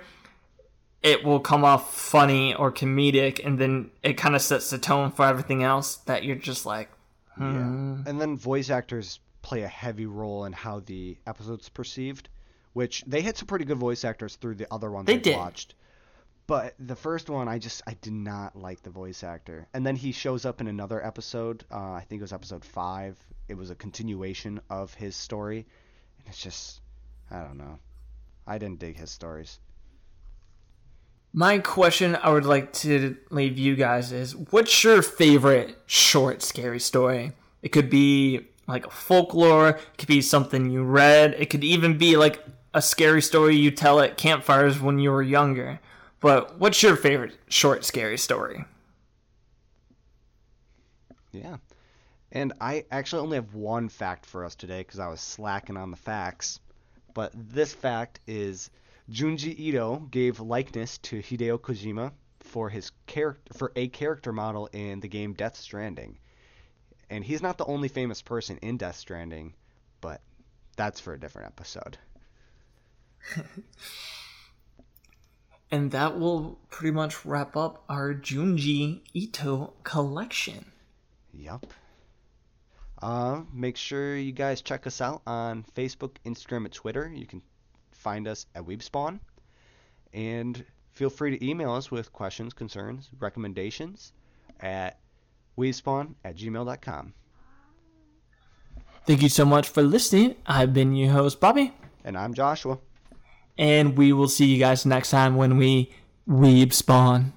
it will come off funny or comedic and then it kind of sets the tone for everything else that you're just like Yeah. Hmm. And then voice actors play a heavy role in how the episode's perceived. Which they had some pretty good voice actors through the other ones They did. watched. But the first one, I just I did not like the voice actor. And then he shows up in another episode. Uh, I think it was episode five. It was a continuation of his story, and it's just I don't know. I didn't dig his stories. My question I would like to leave you guys is what's your favorite short scary story? It could be like a folklore, it could be something you read, it could even be like a scary story you tell at campfires when you were younger. But what's your favorite short scary story? Yeah. And I actually only have one fact for us today because I was slacking on the facts. But this fact is Junji Ito gave likeness to Hideo Kojima for his character for a character model in the game Death Stranding. And he's not the only famous person in Death Stranding, but that's for a different episode. And that will pretty much wrap up our Junji Ito collection. Yup. Uh, make sure you guys check us out on Facebook, Instagram, and Twitter. You can find us at WeebSpawn. And feel free to email us with questions, concerns, recommendations at weebspawn at gmail.com. Thank you so much for listening. I've been your host, Bobby. And I'm Joshua. And we will see you guys next time when we weeb spawn.